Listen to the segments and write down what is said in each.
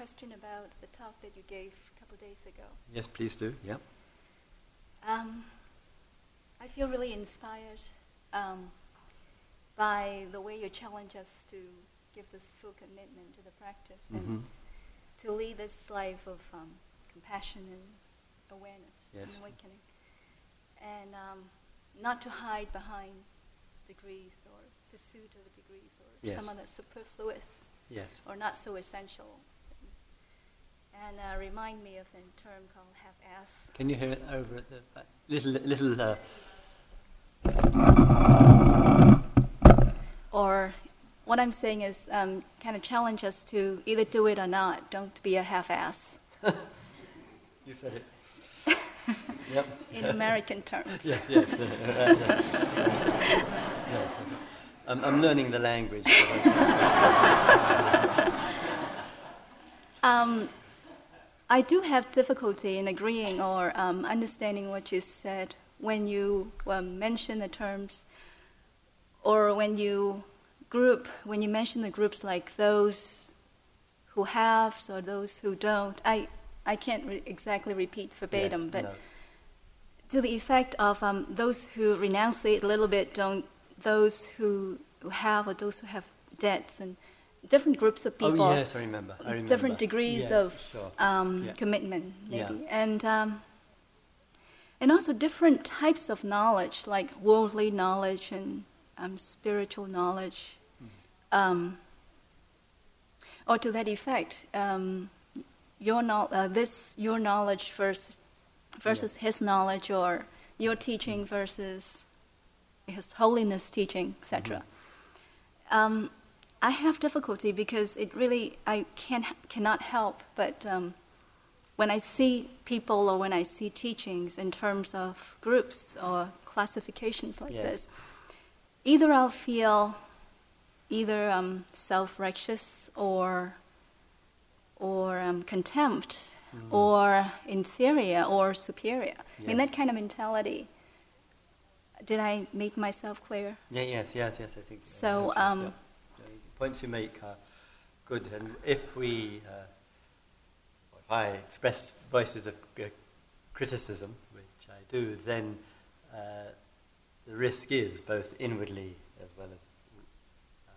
question about the talk that you gave a couple of days ago. Yes, please do. Yeah. Um, I feel really inspired um, by the way you challenge us to give this full commitment to the practice Mhm. and to lead this life of um, compassion and awareness Yes. and awakening, and um, not to hide behind degrees or pursuit of degrees or Yes. some other superfluous Yes. or not so essential. And uh, remind me of a term called half-ass. Can you hear it over at the back? Little, little. Uh, Or what I'm saying is um, kind of challenge us to either do it or not. Don't be a half-ass you said it. yep. in American terms. Yeah, yes. uh, yeah. Yeah. I'm, I'm learning the language. Um, I do have difficulty in agreeing or um, understanding what you said when you um, mention the terms, or when you group, when you mention the groups like those who have or those who don't. I, I can't re- exactly repeat verbatim, yes, but no. to the effect of um, those who renunciate a little bit don't, those who who have or those who have debts and different groups of people Oh yes, I remember. I remember. different degrees Yes, of sure. um, Yeah. commitment, Yeah. maybe, and um, and also different types of knowledge, like worldly knowledge and um, spiritual knowledge, Mm-hmm. um, or to that effect, um, your know- uh, this your knowledge versus versus his knowledge, or your teaching Mm-hmm. versus his holiness teaching, etc. Mm-hmm. I have difficulty because it really I can cannot help but um, when I see people or when I see teachings in terms of groups or classifications like this, either I'll feel either um, self-righteous or or um, contempt Mhm. or inferior or superior. I mean that kind of mentality. Did I make myself clear? Yeah, yes, yes, yes. I think. So, I um, yeah. Points you make are good, and if we, uh, if I express voices of uh, criticism, which I do, then uh, the risk is both inwardly as well as uh,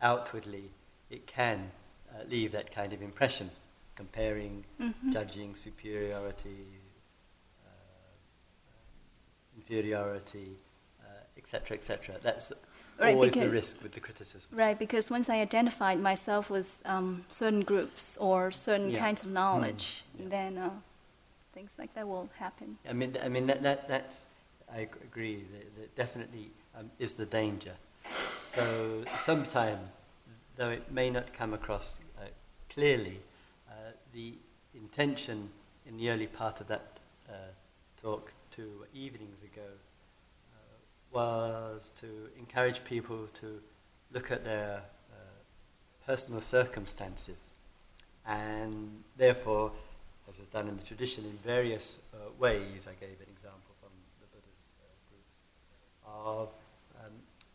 outwardly, it can uh, leave that kind of impression, comparing, Mhm. judging superiority, uh, inferiority, etc., etc. That's Right, always the because- risk with the criticism. Right, because once I identified myself with um, certain groups or certain Yeah. kinds of knowledge, Mm, yeah. then uh, things like that will happen. I mean, I mean that, that that's I agree. That, that definitely um, is the danger. So sometimes, though it may not come across uh, clearly, uh, the intention in the early part of that uh, talk two evenings ago was to encourage people to look at their uh, personal circumstances and therefore, as is done in the tradition in various uh, ways, I gave an example from the Buddha's uh, groups, of um,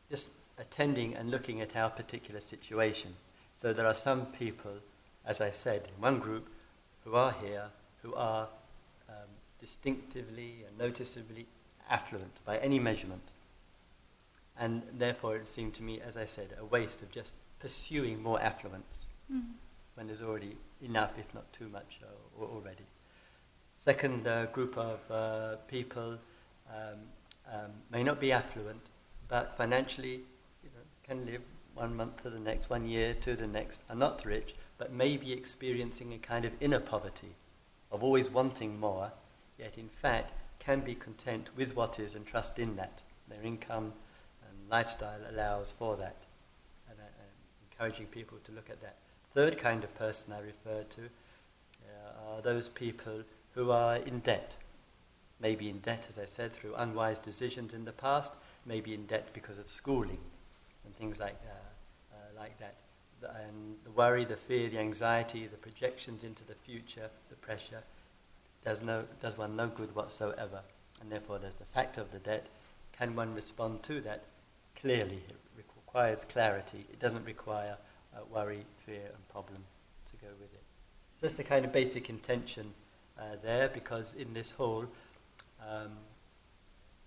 just attending and looking at our particular situation. So there are some people, as I said, in one group who are here, who are um, distinctively and noticeably affluent by any measurement. And therefore, it seemed to me, as I said, a waste of just pursuing more affluence Mm. when there's already enough, if not too much, uh, already. Second uh, group of uh, people um, um, may not be affluent, but financially you know, can live one month to the next, one year to the next, are not rich, but may be experiencing a kind of inner poverty of always wanting more, yet in fact can be content with what is and trust in that. Their income lifestyle allows for that. And I, I'm encouraging people to look at that. Third kind of person I referred to uh, are those people who are in debt. Maybe in debt, as I said, through unwise decisions in the past, maybe in debt because of schooling and things like, uh, uh, like that. And the worry, the fear, the anxiety, the projections into the future, the pressure, does, no, does one no good whatsoever. And therefore, there's the fact of the debt. Can one respond to that? Clearly, it requires clarity. It doesn't require uh, worry, fear, and problem to go with it. just a kind of basic intention uh, there because in this hall, um,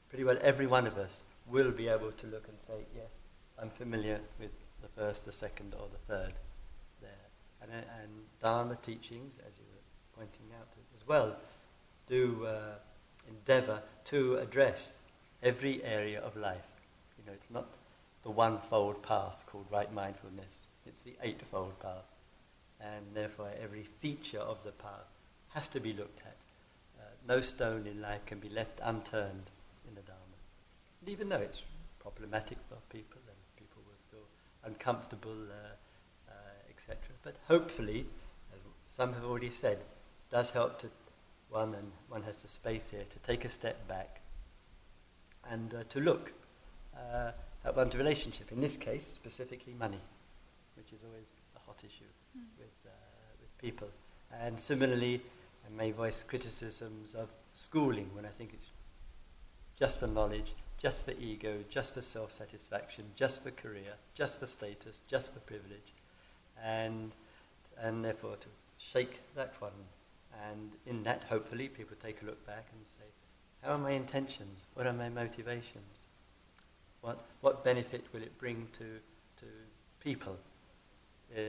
pretty well every one of us will be able to look and say, yes, I'm familiar with the first, the second, or the third there. And, uh, and Dharma teachings, as you were pointing out as well, do uh, endeavor to address every area of life. You know, it's not the one-fold path called right mindfulness. It's the eightfold path. And therefore, every feature of the path has to be looked at. Uh, no stone in life can be left unturned in the Dharma. And even though it's problematic for people and people will feel uncomfortable, uh, uh, etc. But hopefully, as some have already said, does help to one, and one has the space here to take a step back and uh, to look uh, one's relationship. In this case, specifically money, which is always a hot issue mm. with, uh, with people. And similarly, I may voice criticisms of schooling when I think it's just for knowledge, just for ego, just for self satisfaction, just for career, just for status, just for privilege. And, and therefore, to shake that one. And in that, hopefully, people take a look back and say, how are my intentions? What are my motivations? What, what benefit will it bring to, to people uh, uh,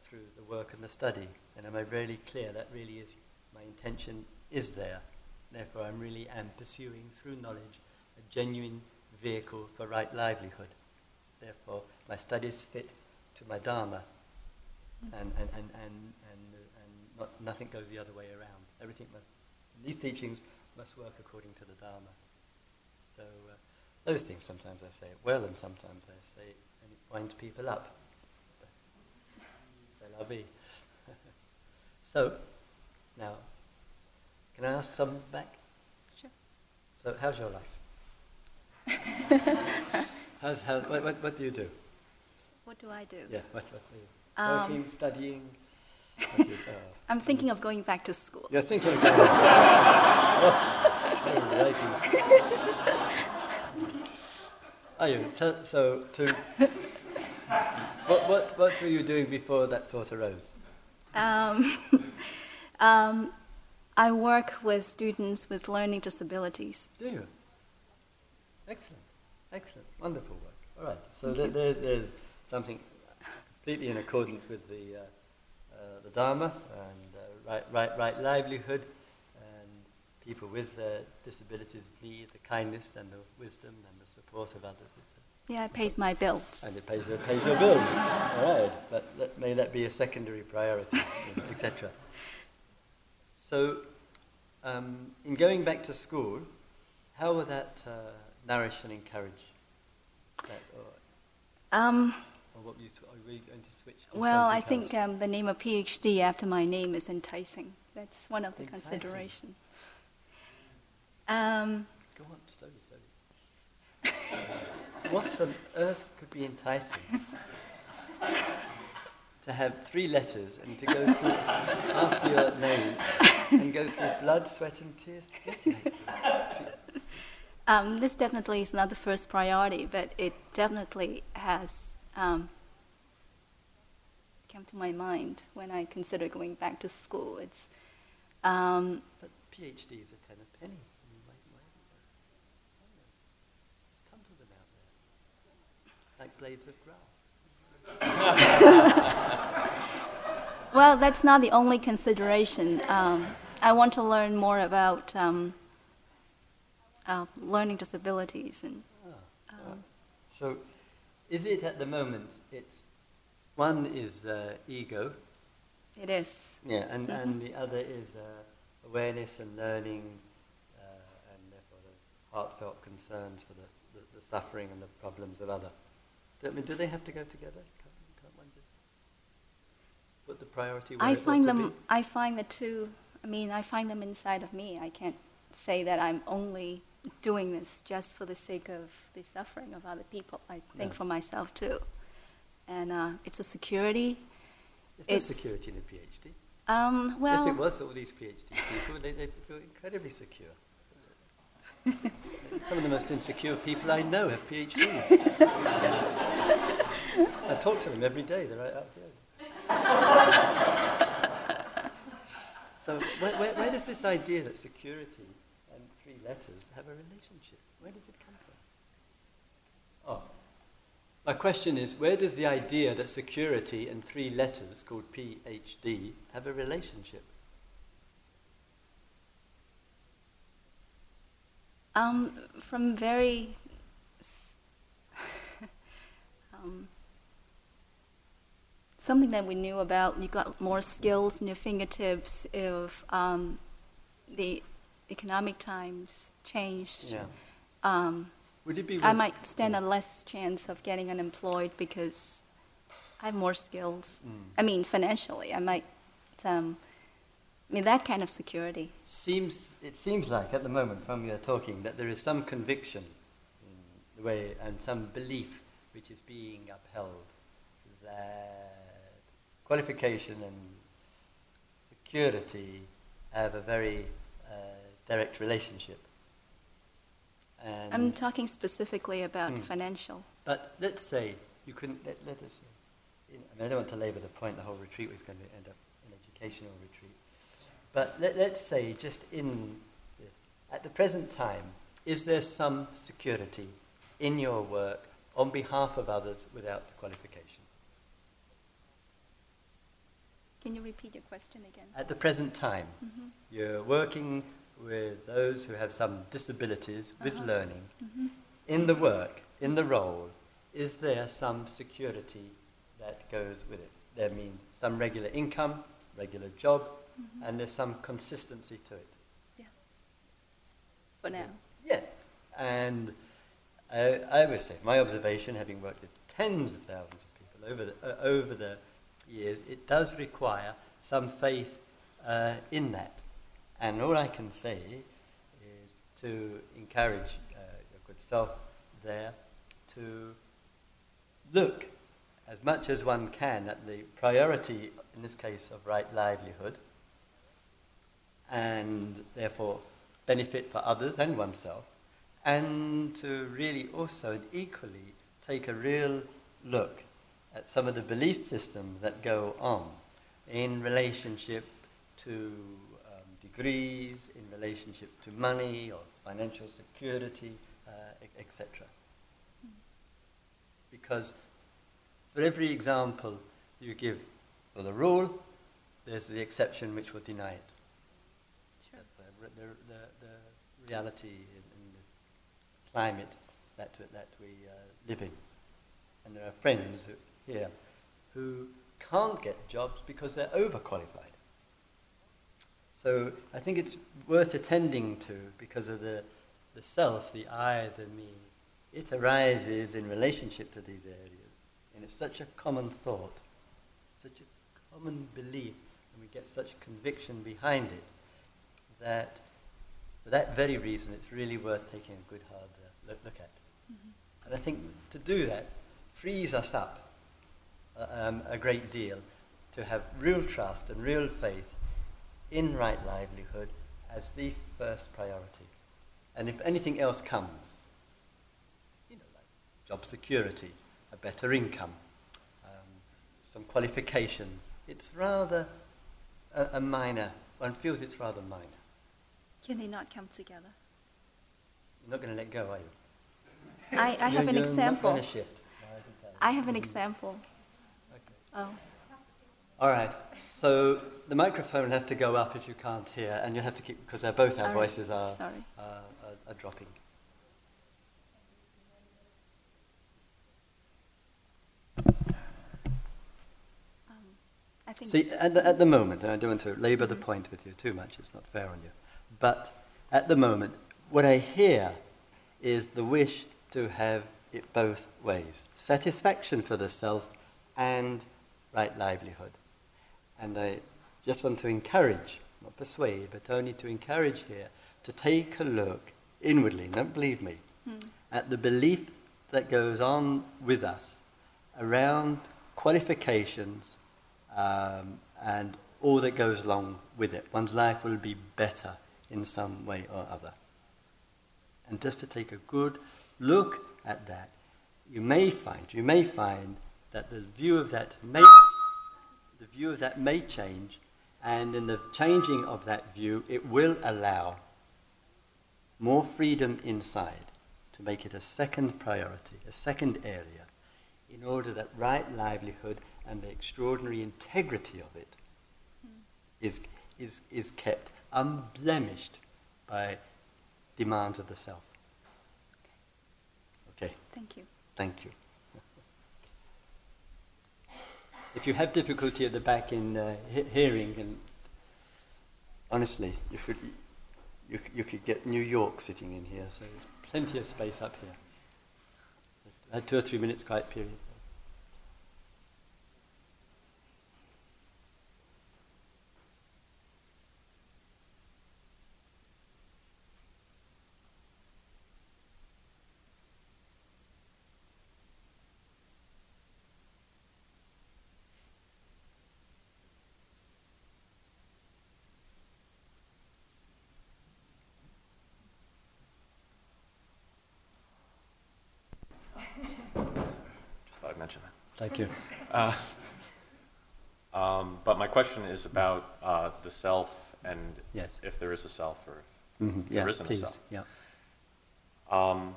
through the work and the study? And am I really clear that really is my intention is there? Therefore, I'm really am pursuing through knowledge a genuine vehicle for right livelihood. Therefore, my studies fit to my Dharma, and, and, and, and, and, and not, nothing goes the other way around. Everything must, these teachings must work according to the Dharma. So, uh, those things sometimes I say it well, and sometimes I say it and it winds people up. C'est la vie. so, now, can I ask some back? Sure. So, how's your life? how's, how, what, what, what, do you do? What do I do? Yeah, what, what do you um, Working, studying? You, oh. I'm thinking of going back to school. You're thinking of going back oh, Are you? So, so to, what, what, what were you doing before that thought arose? Um, um, I work with students with learning disabilities. Do you? Excellent, excellent, wonderful work. All right, so there, there, there's something completely in accordance with the, uh, uh, the Dharma and uh, right, right, right livelihood, people with uh, disabilities need the kindness and the wisdom and the support of others. yeah, it pays my bills. And it pays, it pays your bills. All right, but that, may that be a secondary priority, etc. So, um, in going back to school, how will that uh, nourish and encourage that? Or, um, or what you, are we going to switch? To well, I think um, the name of PhD after my name is enticing. That's one of the enticing. considerations. Um, Go on, slowly, slowly. what on earth could be enticing? to have three letters and to go through after your name and go through blood, sweat, and tears to get it. Um, this definitely is not the first priority, but it definitely has um, come to my mind when I consider going back to school. It's um, but PhD is a ten a penny. There's tons of them out there, like blades of grass. well, that's not the only consideration. Um, I want to learn more about um, uh, learning disabilities and. Ah, um, so, is it at the moment? It's one is uh, ego. It is. Yeah, and, mm-hmm. and the other is uh, awareness and learning, uh, and therefore those heartfelt concerns for the, the, the, suffering and the problems of other. I mean, do they have to go together? Can't one just put the priority I find them. I find the two. I mean, I find them inside of me. I can't say that I'm only doing this just for the sake of the suffering of other people. I think for myself too, and uh, it's a security. There's no security in a PhD. Um, well, if it was all these PhD people, they, they feel incredibly secure. Some of the most insecure people I know have PhDs. I talk to them every day. They're right out here. uh, where, where, where does this idea that security and three letters have a relationship? Where does it come from? Oh. My question is where does the idea that security and three letters called PhD have a relationship? Um, from very um, something that we knew about. You got more skills in your fingertips if um, the economic times changed. Yeah. Um, Would it be I might stand a less chance of getting unemployed because I have more skills. Mm. I mean, financially, I might. Um, I mean, that kind of security. Seems, it seems like at the moment from your talking that there is some conviction in the way and some belief which is being upheld that qualification and security have a very uh, direct relationship. And I'm talking specifically about Mm. financial. but let's say you couldn't, let, let us you know, I mean, I don't want to labour the point the whole retreat was going to end up an educational retreat. But let, let's say, just in, at the present time, is there some security in your work on behalf of others without the qualification? Can you repeat your question again? At the present time, hmm you're working with those who have some disabilities with Uh-huh. learning. hmm In the work, in the role, is there some security that goes with it? There means some regular income, regular job, hmm and there's some consistency to it. Yes. For now. Yeah, and I, I would say, my observation, having worked with tens of thousands of people over the, uh, over the years, it does require some faith uh, in that. And all I can say is to encourage uh, your good self there to look as much as one can at the priority, in this case, of right livelihood, and therefore benefit for others and oneself, and to really also and equally take a real look at some of the belief systems that go on in relationship to um, degrees, in relationship to money or financial security, uh, etc. Because for every example you give for the rule, there's the exception which will deny it. Sure. That's the, the, the, the reality in, this climate that, that we uh, live in. And there are friends who, here who can't get jobs because they're overqualified. So I think it's worth attending to because of the, the self, the I, the me. It arises in relationship to these areas. And it's such a common thought, such a common belief, and we get such conviction behind it that for that very reason it's really worth taking a good hard uh, look, look at. Mhm. And I think to do that frees us up uh, um, a great deal to have real trust and real faith in right livelihood as the first priority. And if anything else comes, you know, like job security, a better income, um, some qualifications, it's rather a, a minor, one feels it's rather minor. Can they not come together? You're not going to let go, are you? I, I have an example. No, I. I have an example. Okay. Oh, All right. So the microphone will have to go up if you can't hear, and you'll have to keep because both our all right. voices are, are, are, are dropping. Um, I think. See, at the, at the moment, and I don't want to labour the point with you too much, it's not fair on you, but at the moment, what I hear is the wish to have it both ways satisfaction for the self and right livelihood. And I just want to encourage, not persuade, but only to encourage here to take a look inwardly, don't believe me, Hmm. at the belief that goes on with us around qualifications um, and all that goes along with it. One's life will be better in some way or other. And just to take a good look at that, you may find, you may find that the view of that may, the view of that may change, And in the changing of that view, it will allow more freedom inside to make it a second priority, a second area, in order that right livelihood and the extraordinary integrity of it mm. is, is, is kept unblemished by demands of the self. Okay. Thank you. Thank you. if you have difficulty at the back in uh, he- hearing, and honestly, you could, you, you could get New York sitting in here, so there's plenty of space up here. I had two or three minutes quiet period. Thank you. Uh, um, but my question is about uh, the self and yes. if there is a self or if mm-hmm. there yeah, isn't please. a self. Yeah. Um,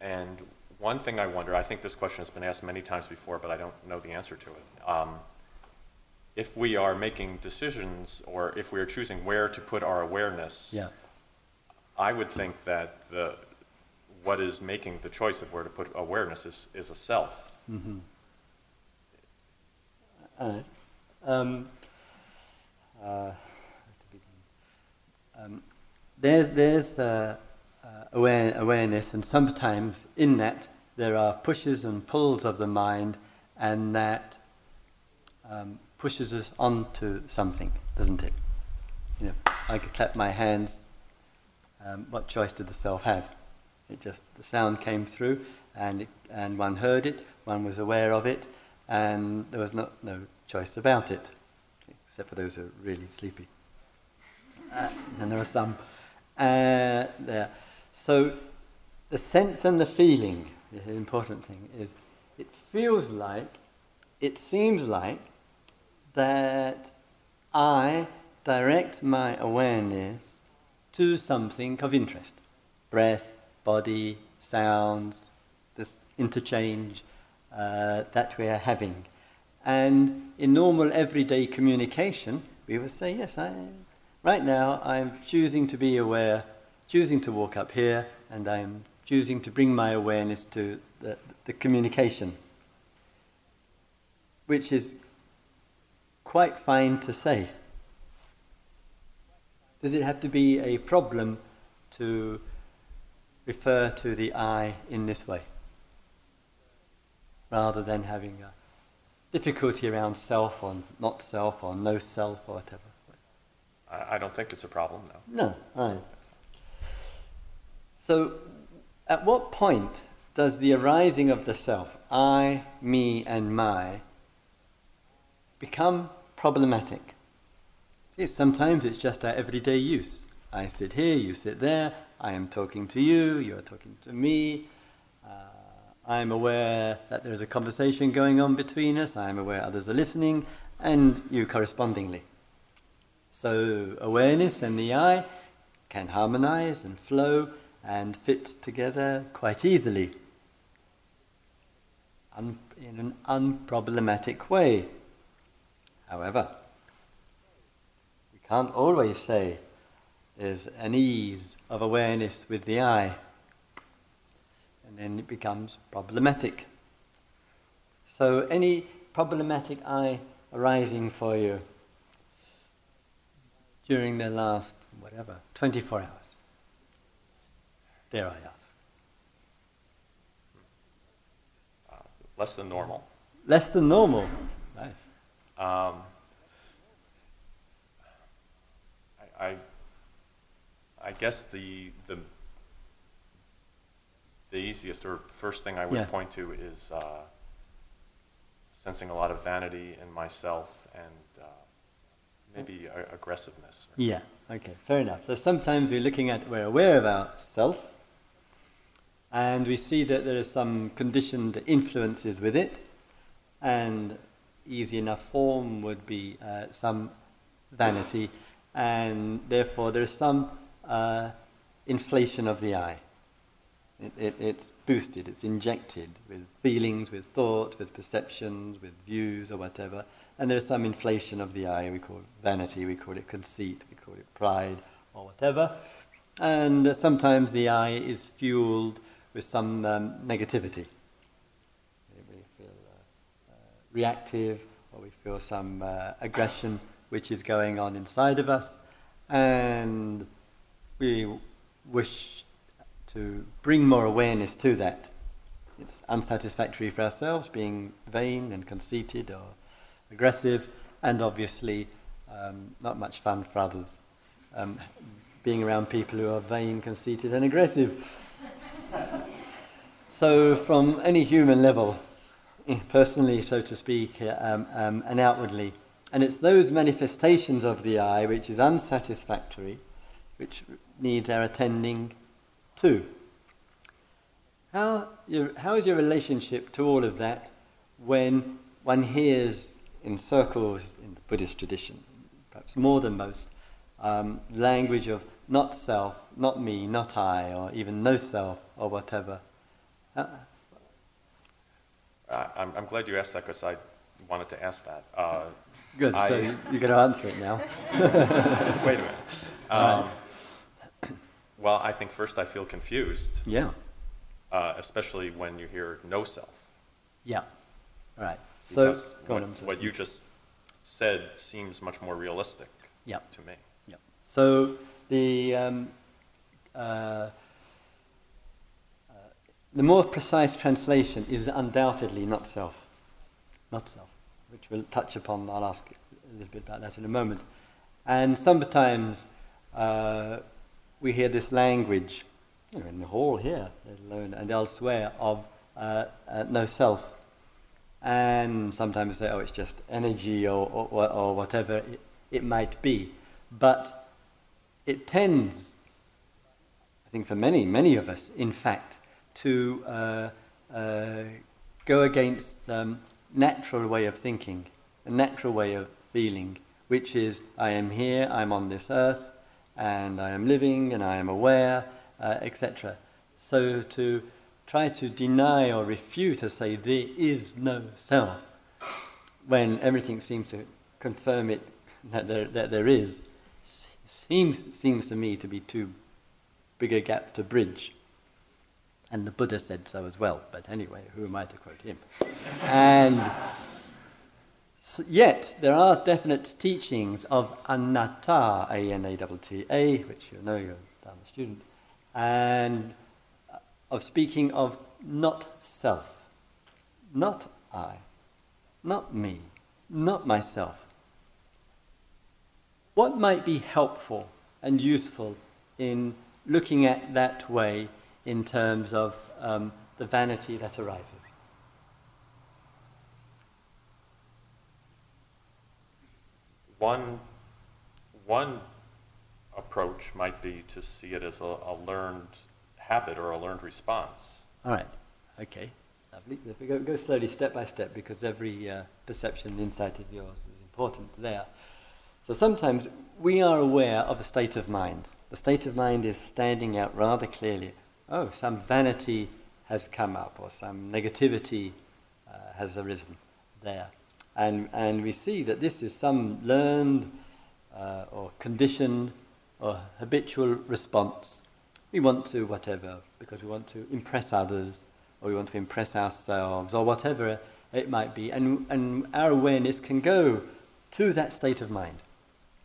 and one thing I wonder, I think this question has been asked many times before, but I don't know the answer to it. Um, if we are making decisions or if we are choosing where to put our awareness, yeah. I would think that the, what is making the choice of where to put awareness is, is a self. Um, uh, um, there's there's uh, uh, aware, awareness, and sometimes in that there are pushes and pulls of the mind, and that um, pushes us onto something, doesn't it? You know, I could clap my hands. Um, what choice did the self have? It just the sound came through, and it, and one heard it, one was aware of it, and there was no, no choice about it, except for those who are really sleepy. Uh, and there are some uh, there. So the sense and the feeling, the important thing, is it feels like, it seems like, that I direct my awareness to something of interest breath, body, sounds, this interchange uh, that we are having. And in normal everyday communication, we would say, yes, I, right now I'm choosing to be aware, choosing to walk up here, and I'm choosing to bring my awareness to the, the communication, which is quite fine to say. Does it have to be a problem to refer to the I in this way? Rather than having a difficulty around self or not self or no self or whatever. I, don't think it's a problem, no. No, right. So, at what point does the arising of the self, I, me, and my, become problematic? See, sometimes it's just our everyday use. I sit here, you sit there, I am talking to you, you are talking to me, I'm aware that there's a conversation going on between us, I'm aware others are listening, and you correspondingly. So, awareness and the I can harmonize and flow and fit together quite easily un- in an unproblematic way. However, we can't always say there's an ease of awareness with the I and then it becomes problematic. So, any problematic I arising for you during the last, whatever, 24 hours? There I ask. Uh, less than normal. Less than normal. Nice. Um, I, I, I guess the, the the easiest or first thing I would yeah. point to is uh, sensing a lot of vanity in myself and uh, maybe a- aggressiveness. Yeah. Okay. Fair enough. So sometimes we're looking at we're aware of ourself, and we see that there are some conditioned influences with it, and easy enough form would be uh, some vanity, and therefore there is some uh, inflation of the I. It, it, it's boosted, it's injected with feelings, with thought, with perceptions, with views, or whatever. And there's some inflation of the I. We call it vanity, we call it conceit, we call it pride, or whatever. And sometimes the I is fueled with some um, negativity. We feel uh, uh, reactive, or we feel some uh, aggression which is going on inside of us, and we wish to bring more awareness to that. It's unsatisfactory for ourselves, being vain and conceited or aggressive, and obviously um, not much fun for others. Um, being around people who are vain, conceited, and aggressive. so, from any human level, personally, so to speak, um, um, and outwardly, and it's those manifestations of the I which is unsatisfactory, which needs our attending to. How, your, how is your relationship to all of that when one hears in circles in the Buddhist tradition, perhaps more than most, um, language of not self, not me, not I, or even no self, or whatever? Uh, I'm, I'm, glad you asked that because I wanted to ask that. Uh, Good, I, so you're going to answer it now. wait a minute. Um, well, I think first I feel confused. Yeah. Uh, especially when you hear no self. Yeah. All right. So what, what, you just said seems much more realistic. Yeah. To me. Yeah. So the um, uh, uh, the more precise translation is undoubtedly not self. Not self which we'll touch upon. I'll ask a little bit about that in a moment. And sometimes uh, we hear this language, you know, in the hall here, alone, and elsewhere, of uh, uh, no self. And sometimes say, oh, it's just energy or, or, or whatever it, it might be. But it tends, I think for many, many of us, in fact, to uh, uh, go against um, natural way of thinking, a natural way of feeling, which is I am here, I'm on this earth, and I am living, and I am aware, uh, etc. So to try to deny or refute or say there is no self, when everything seems to confirm it that there, that there is, seems, seems to me to be too big a gap to bridge. And the Buddha said so as well, but anyway, who am I to quote him? and so yet, there are definite teachings of anatta, A-N-A-T-T-A, which you know you're a Dharma student, and of speaking of not self, not I, not me, not myself. What might be helpful and useful in looking at that way in terms of um, the vanity that arises. One, one approach might be to see it as a, a learned habit or a learned response. All right, okay. Lovely. If we go, go slowly, step by step, because every uh, perception and insight of yours is important there. So sometimes we are aware of a state of mind. The state of mind is standing out rather clearly oh, some vanity has come up or some negativity uh, has arisen there. And, and we see that this is some learned uh, or conditioned or habitual response. We want to, whatever, because we want to impress others or we want to impress ourselves or whatever it might be. And, and our awareness can go to that state of mind.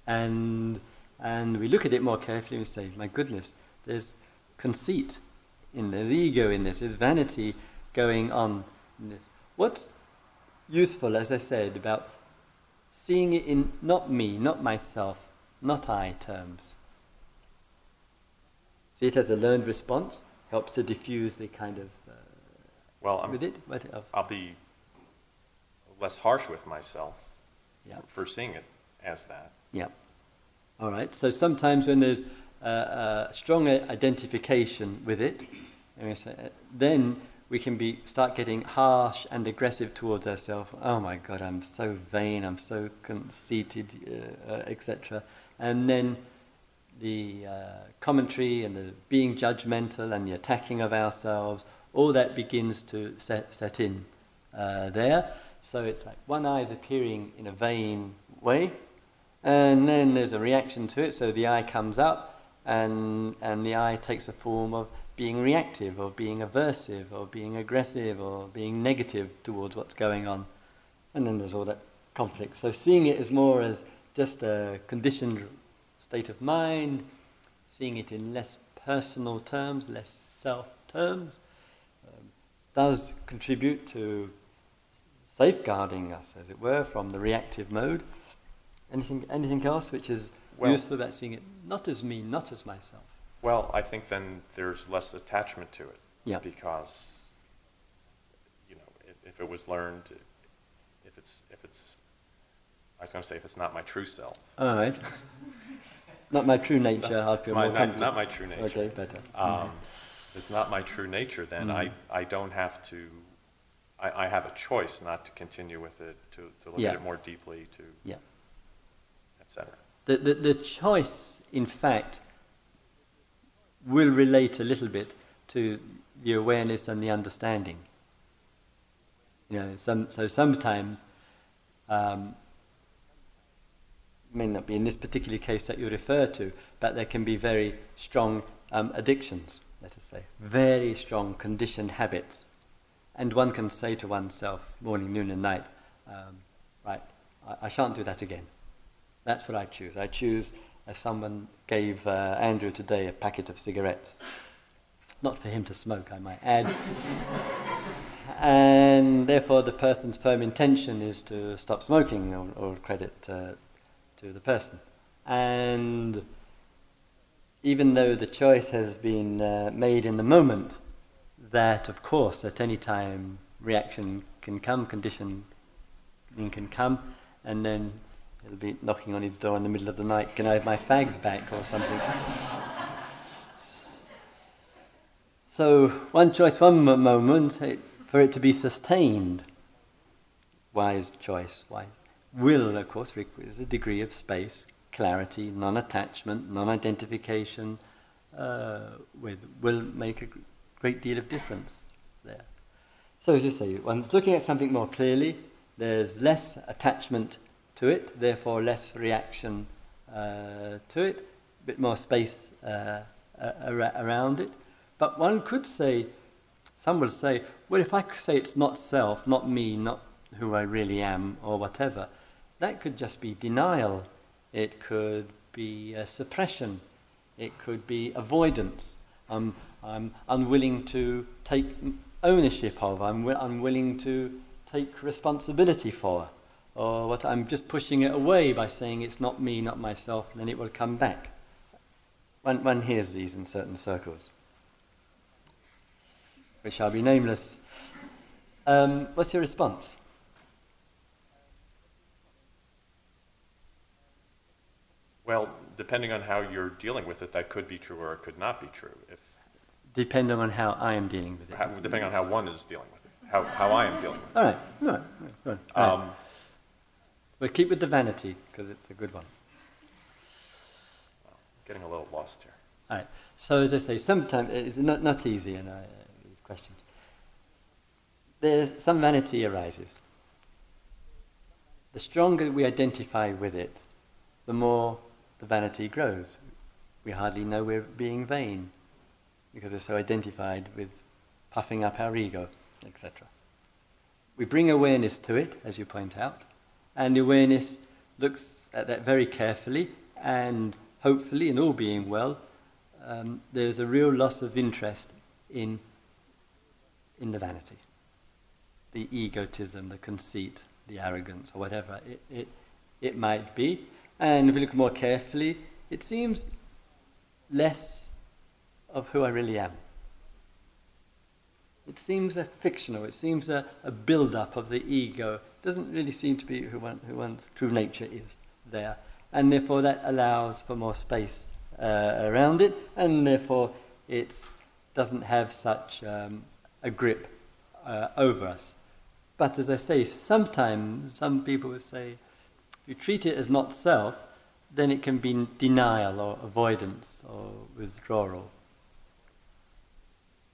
And, and we look at it more carefully and say, my goodness, there's conceit in there's ego in this, there's vanity going on in this. What's useful, as I said, about seeing it in not me, not myself, not I terms? See it as a learned response, helps to diffuse the kind of. Uh, well, I'm, with it? What else? I'll be less harsh with myself yeah. for seeing it as that. Yeah. All right. So sometimes when there's uh, uh, strong identification with it, then we can be start getting harsh and aggressive towards ourselves. Oh my God, I'm so vain, I'm so conceited, uh, uh, etc. And then the uh, commentary and the being judgmental and the attacking of ourselves, all that begins to set, set in uh, there. So it's like one I is appearing in a vain way, and then there's a reaction to it. So the I comes up, and and the I takes a form of being reactive, or being aversive, or being aggressive, or being negative towards what's going on, and then there's all that conflict. So seeing it as more as just a conditioned state of mind, seeing it in less personal terms, less self terms, um, does contribute to safeguarding us, as it were, from the reactive mode. Anything, anything else which is well, useful about seeing it not as me, not as myself? Well, I think then there's less attachment to it. Yeah. Because, you know, if, if it was learned, if it's, if it's, I was going to say if it's not my true self. All right. not my true nature. I'll feel my, not, not, my true nature. Okay, better. Um, mm. It's not my true nature. Then mm. I, I don't have to. I, I have a choice not to continue with it, to, to look yeah. at it more deeply, to yeah, etc. The, the the choice, in fact, will relate a little bit to the awareness and the understanding. You know, some, so sometimes um, may not be in this particular case that you refer to, but there can be very strong um, addictions, let us say, very strong conditioned habits. And one can say to oneself, morning, noon, and night, um, right, I, I, shan't do that again. That's what I choose. I choose, as someone gave uh, Andrew today, a packet of cigarettes. Not for him to smoke, I might add. and therefore, the person's firm intention is to stop smoking or, or credit uh, to the person. And even though the choice has been uh, made in the moment, that of course at any time reaction can come, conditioning can come, and then he'll be knocking on his door in the middle of the night, can I have my fags back or something? so one choice, one moment, for it to be sustained, wise choice, wise will, of course, requires a degree of space, clarity, non attachment, non identification, uh, with will make a great deal of difference there. So, as I say, one's looking at something more clearly, there's less attachment to it, therefore less reaction uh, to it, a bit more space uh, around it. But one could say, some will say, well, if I say it's not self, not me, not who I really am, or whatever, that could just be denial, it could be uh, suppression, it could be avoidance. I'm, I'm unwilling to take ownership of, I'm wi- unwilling to take responsibility for, or what I'm just pushing it away by saying it's not me, not myself, and then it will come back. One, one hears these in certain circles, which shall be nameless. Um, what's your response? Well, depending on how you're dealing with it, that could be true or it could not be true. If depending on how I am dealing with it. How, depending on how one is dealing with it, how, how I am dealing with it. All right, all right, all right. All right. Um, we'll keep with the vanity because it's a good one. Well, getting a little lost here. All right. So as I say, sometimes it's not, not easy in uh, these questions. There's some vanity arises. The stronger we identify with it, the more the vanity grows. We hardly know we're being vain because we're so identified with puffing up our ego, etc. We bring awareness to it, as you point out, and the awareness looks at that very carefully, and hopefully, in all being well, um, there's a real loss of interest in, in the vanity, the egotism, the conceit, the arrogance, or whatever it, it, it might be. And if we look more carefully, it seems less of who I really am. It seems a fictional, it seems a, a build up of the ego. Doesn't really seem to be who, one, who one's true nature is there. And therefore, that allows for more space uh, around it, and therefore, it doesn't have such um, a grip uh, over us. But as I say, sometimes some people will say, if you treat it as not self, then it can be denial or avoidance or withdrawal.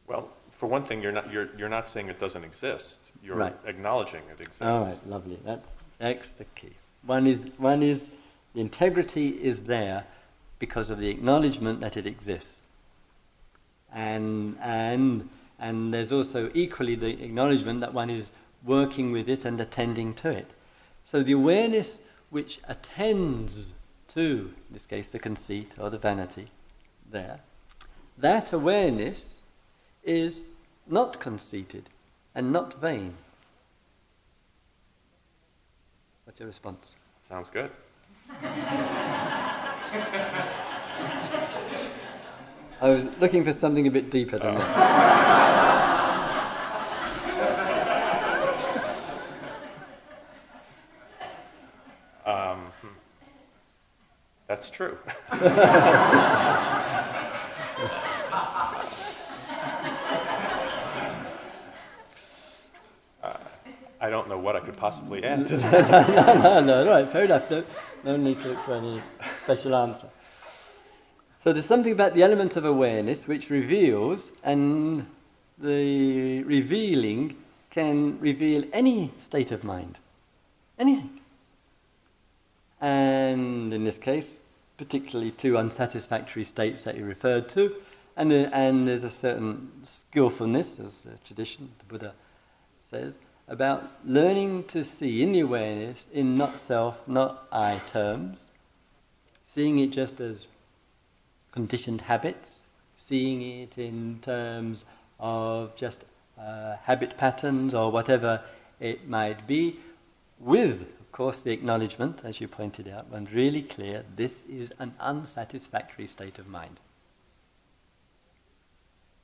Well, for one thing, you're not, you're, you're not saying it doesn't exist. You're Right. acknowledging it exists. All right, lovely. That's, that's the key. One is, one is the integrity is there because of the acknowledgement that it exists. And, and, and there's also equally the acknowledgement that one is working with it and attending to it. So the awareness which attends to, in this case, the conceit or the vanity, there, that awareness is not conceited and not vain. What's your response? Sounds good. I was looking for something a bit deeper than that. Um, hmm. That's true. don't know what I could possibly add to that. no, no, no, right, fair enough. No, no need to look for any special answer. So there's something about the element of awareness which reveals, and the revealing can reveal any state of mind. Anything. And in this case, particularly two unsatisfactory states that you referred to, and, uh, and there's a certain skillfulness, as the tradition, the Buddha says, about learning to see in the awareness, in not self, not I terms, seeing it just as conditioned habits, seeing it in terms of just uh, habit patterns or whatever it might be, with, of course, the acknowledgement, as you pointed out, one's really clear this is an unsatisfactory state of mind.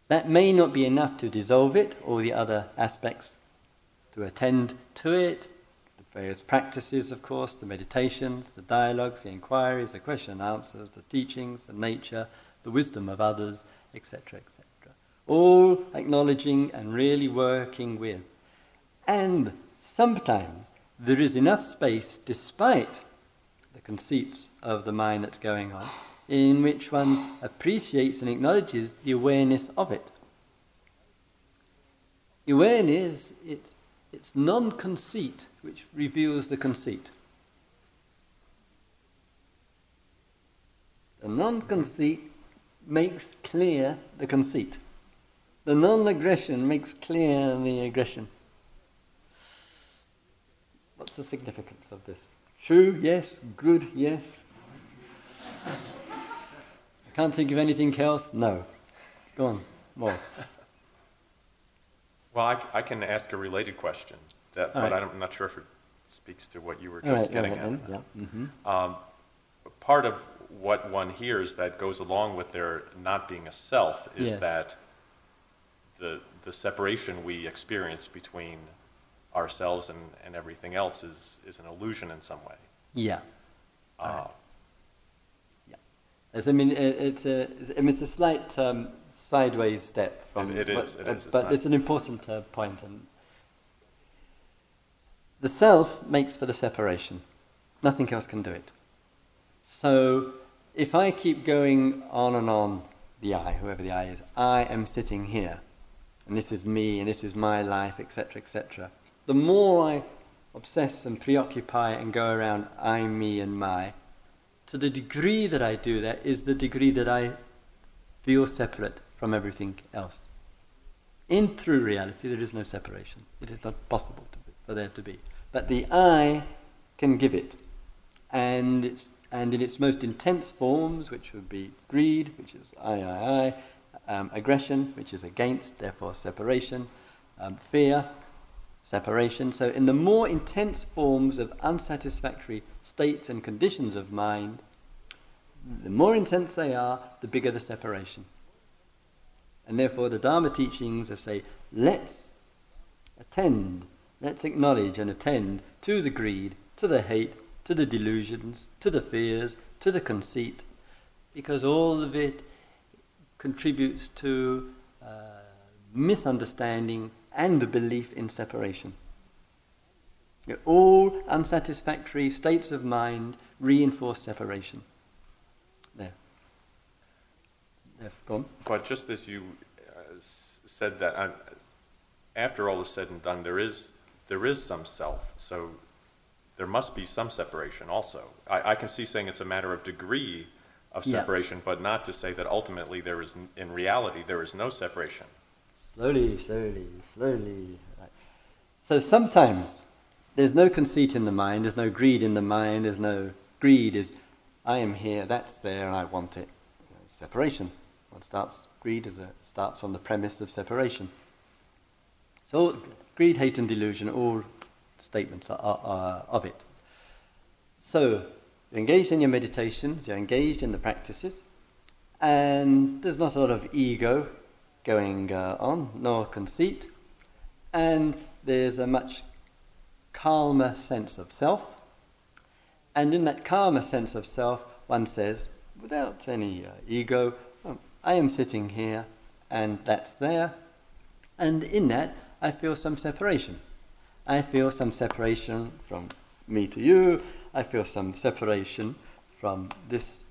That may not be enough to dissolve it, or the other aspects to attend to it, the various practices, of course, the meditations, the dialogues, the inquiries, the question and answers, the teachings, the nature, the wisdom of others, etc., etc. All acknowledging and really working with. And sometimes there is enough space, despite the conceits of the mind that's going on, in which one appreciates and acknowledges the awareness of it. Awareness, it, it's non conceit which reveals the conceit. The non conceit makes clear the conceit. The non aggression makes clear the aggression. What's the significance of this? True, yes. Good, yes. I can't think of anything else? No. Go on, more. Well, I, I can ask a related question, that, but right. I'm not sure if it speaks to what you were just right, getting at. Yeah. hmm Um, part of what one hears that goes along with there not being a self is Yes. that the, the separation we experience between ourselves and, and everything else is, is an illusion in some way. Yeah. Uh, As I mean, it, it's a, I mean, it's a slight um, sideways step from. It- it is, it uh, it's but not- it's an important uh, point. And the self makes for the separation. Nothing else can do it. So, if I keep going on and on, the I, whoever the I is, I am sitting here, and this is me, and this is my life, etc., etc. The more I obsess and preoccupy and go around I, me, and my, to the degree that I do that is the degree that I feel separate from everything else. In true reality, there is no separation. It is not possible be, for there to be. But the I can give it. And, it's, and in its most intense forms, which would be greed, which is I, I, I, um, aggression, which is against, therefore separation, um, fear, separation. So, in the more intense forms of unsatisfactory states and conditions of mind, the more intense they are, the bigger the separation. And therefore, the Dharma teachings are say, let's attend, let's acknowledge and attend to the greed, to the hate, to the delusions, to the fears, to the conceit, because all of it contributes to uh, misunderstanding and a belief in separation. All unsatisfactory states of mind reinforce separation. There. There, gone. But just as you uh, said that, uh, after all is said and done, there is there is some self. So there must be some separation also. I, I can see saying it's a matter of degree of Yeah. separation, but not to say that ultimately there is, in reality, there is no separation. Slowly, slowly, slowly. Right. So sometimes there's no conceit in the mind, there's no greed in the mind, there's no greed is I am here, that's there, and I want it. Separation. One starts greed is a, starts on the premise of separation. So greed, hate, and delusion, all statements are, are, are of it. So you're engaged in your meditations, you're engaged in the practices, and there's not a lot of ego going uh, on, nor conceit, and there's a much calmer sense of self. And in that calmer sense of self, one says, without any uh, ego, "Oh, I am sitting here, and that's there, and in that I feel some separation. I feel some separation from me to you. I feel some separation from this,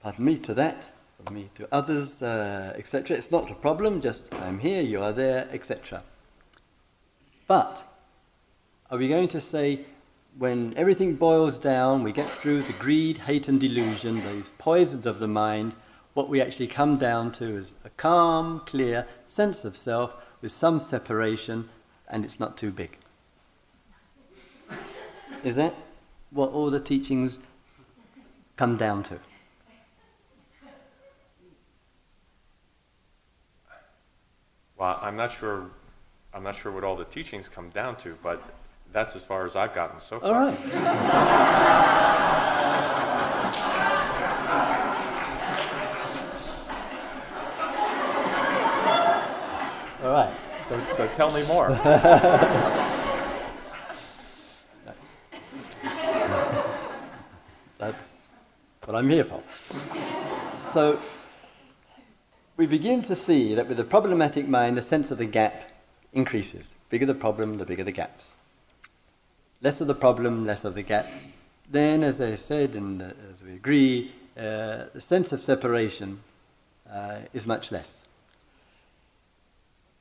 pardon me, to that, me to others, uh, etc. It's not a problem, just I'm here, you are there, etc. But are we going to say when everything boils down, we get through the greed, hate, and delusion, those poisons of the mind, what we actually come down to is a calm, clear sense of self with some separation, and it's not too big. Is that what all the teachings come down to? Well, I'm not sure. I'm not sure what all the teachings come down to, but that's as far as I've gotten so far. All right. All right. So, so tell me more. That's what I'm here for. So, we begin to see that with a problematic mind, the sense of the gap increases. Bigger the problem, the bigger the gaps. Less of the problem, less of the gaps. Then, as I said, and as we agree, uh, the sense of separation uh, is much less.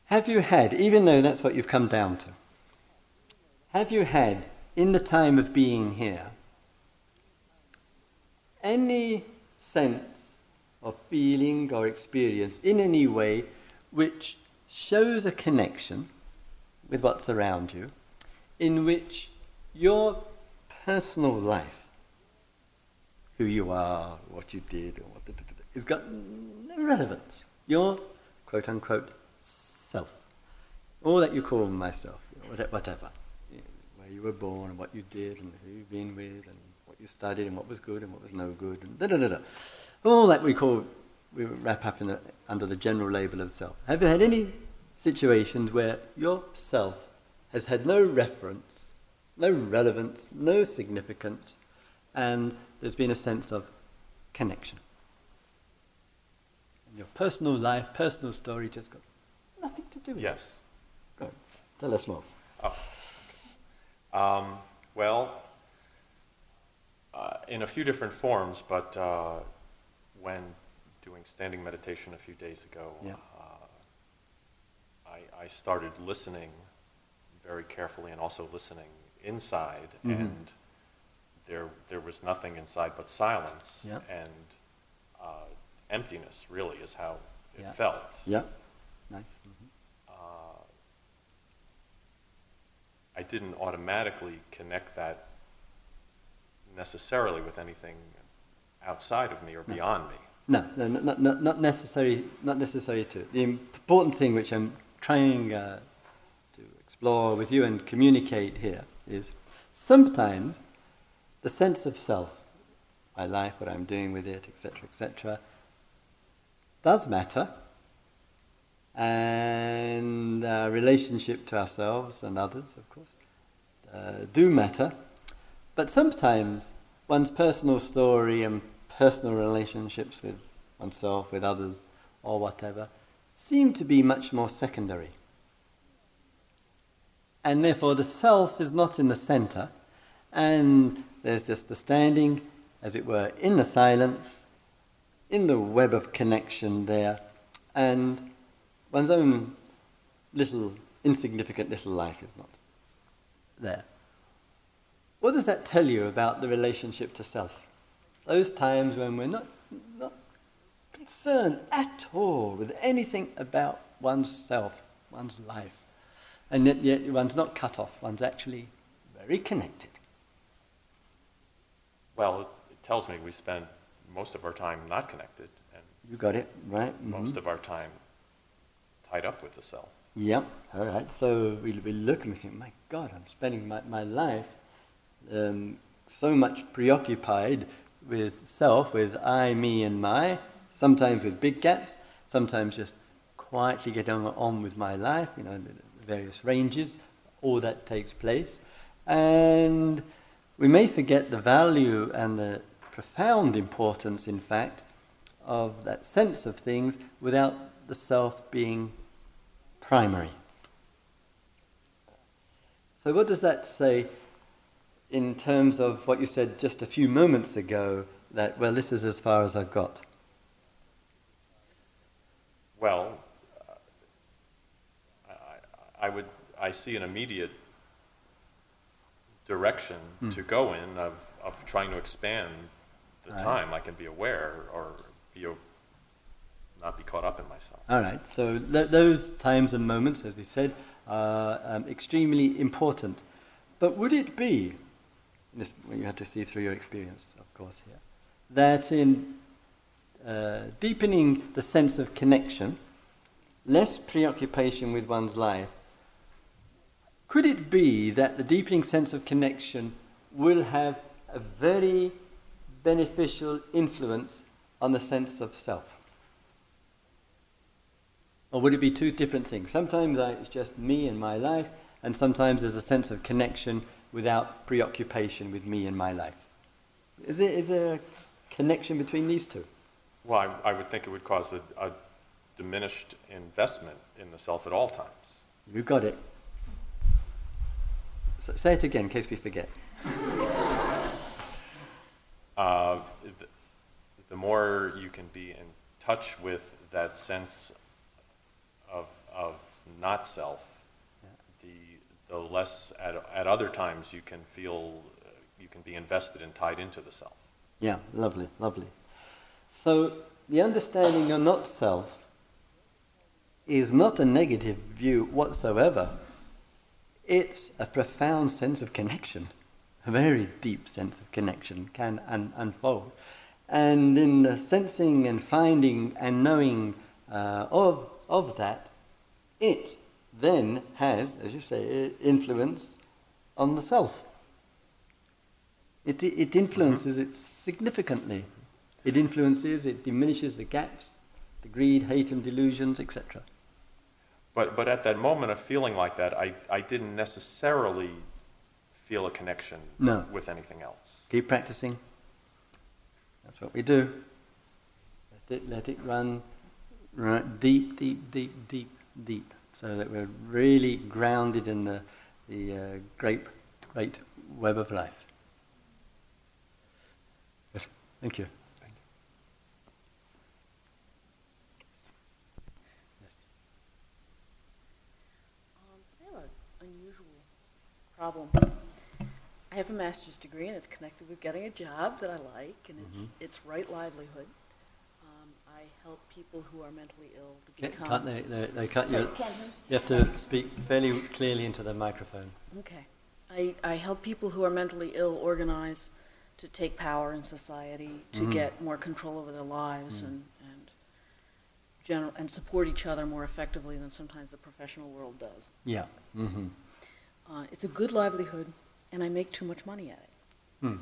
Have you had, even though that's what you've come down to, have you had, in the time of being here, any sense of feeling or experience in any way which shows a connection with what's around you, in which your personal life, who you are, what you did, or what has got no relevance. Your quote unquote self, all that you call myself, whatever, where you were born and what you did and who you've been with and what you studied and what was good and what was no good and da da da da. All that we call, we wrap up in the, under the general label of self. Have you had any situations where your self has had no reference, no relevance, no significance, and there's been a sense of connection? And your personal life, personal story just got nothing to do with it. yes. Go on. Tell us more. Oh. Um, well, uh, in a few different forms, but uh, when doing standing meditation a few days ago, Yeah. uh, I, I started listening very carefully and also listening inside, Mhm. and there there was nothing inside but silence Yeah. and uh, emptiness. Really, is how it Yeah. felt. Yeah, nice. Mhm. uh, I didn't automatically connect that necessarily with anything outside of me or No. beyond me. No, no, no, not, not, not necessary. Not necessary to. The important thing, which I'm trying uh, to explore with you and communicate here, is sometimes the sense of self, my life, what I'm doing with it, etc., etc., does matter, and our relationship to ourselves and others, of course, uh, do matter. But sometimes one's personal story and personal relationships with oneself, with others, or whatever, seem to be much more secondary. And therefore, the self is not in the center, and there's just the standing, as it were, in the silence, in the web of connection there, and one's own little, insignificant little life is not there. What does that tell you about the relationship to self? Those times when we're not, not concerned at all with anything about one's self, one's life. And yet, yet one's not cut off, one's actually very connected. Well, it, it tells me we spend most of our time not connected and You got it, right? most Mhm. of our time tied up with the self. Yep, all right. So we, we look and we think, my God, I'm spending my, my life um, so much preoccupied with self, with I, me, and my, sometimes with big gaps, sometimes just quietly getting on, with my life, you know, various ranges, all that takes place. And we may forget the value and the profound importance, in fact, of that sense of things without the self being primary. So, what does that say in terms of what you said just a few moments ago that, well, this is as far as I've got? Well, I, I would, I see an immediate direction Hmm. to go in of, of trying to expand the Right. time I can be aware or be, o- not be caught up in myself. All right, so th- those times and moments, as we said, are um, extremely important. But would it be, this, you have to see through your experience, of course, here, that in uh, deepening the sense of connection, less preoccupation with one's life, could it be that the deepening sense of connection will have a very beneficial influence on the sense of self? Or would it be two different things? Sometimes I, it's just me and my life, and sometimes there's a sense of connection without preoccupation with me and my life. Is there, is there a connection between these two? Well, I, I would think it would cause a, a diminished investment in the self at all times. You got it. So say it again in case we forget. Uh, the, the more you can be in touch with that sense of, of not self, the less at, at other times you can feel, uh, you can be invested and tied into the self. Yeah, lovely, lovely. So the understanding of not self is not a negative view whatsoever. It's a profound sense of connection, a very deep sense of connection can un- unfold. And in the sensing and finding and knowing uh, of, of that, it then has, as you say, influence on the self. It, it influences it significantly. It influences, it diminishes the gaps, the greed, hate, and delusions, etc. But, but at that moment of feeling like that, I, I didn't necessarily feel a connection No. with anything else. Keep practicing. That's what we do. Let it, let it run right, deep, deep, deep, deep, deep, so that we're really grounded in the, the uh, great, great web of life. Good. Thank you. Um, I have an unusual problem. I have a master's degree, and it's connected with getting a job that I like, and it's Mhm. it's right livelihood. I help people who are mentally ill to Can't become. they, they, they cut Sorry, you. can't? You have to speak fairly clearly into the microphone. Okay. I, I help people who are mentally ill organize to take power in society, to Mhm. get more control over their lives, Mm. and and general and support each other more effectively than sometimes the professional world does. Yeah. Mm-hmm. Uh, it's a good livelihood, and I make too much money at it. Hmm.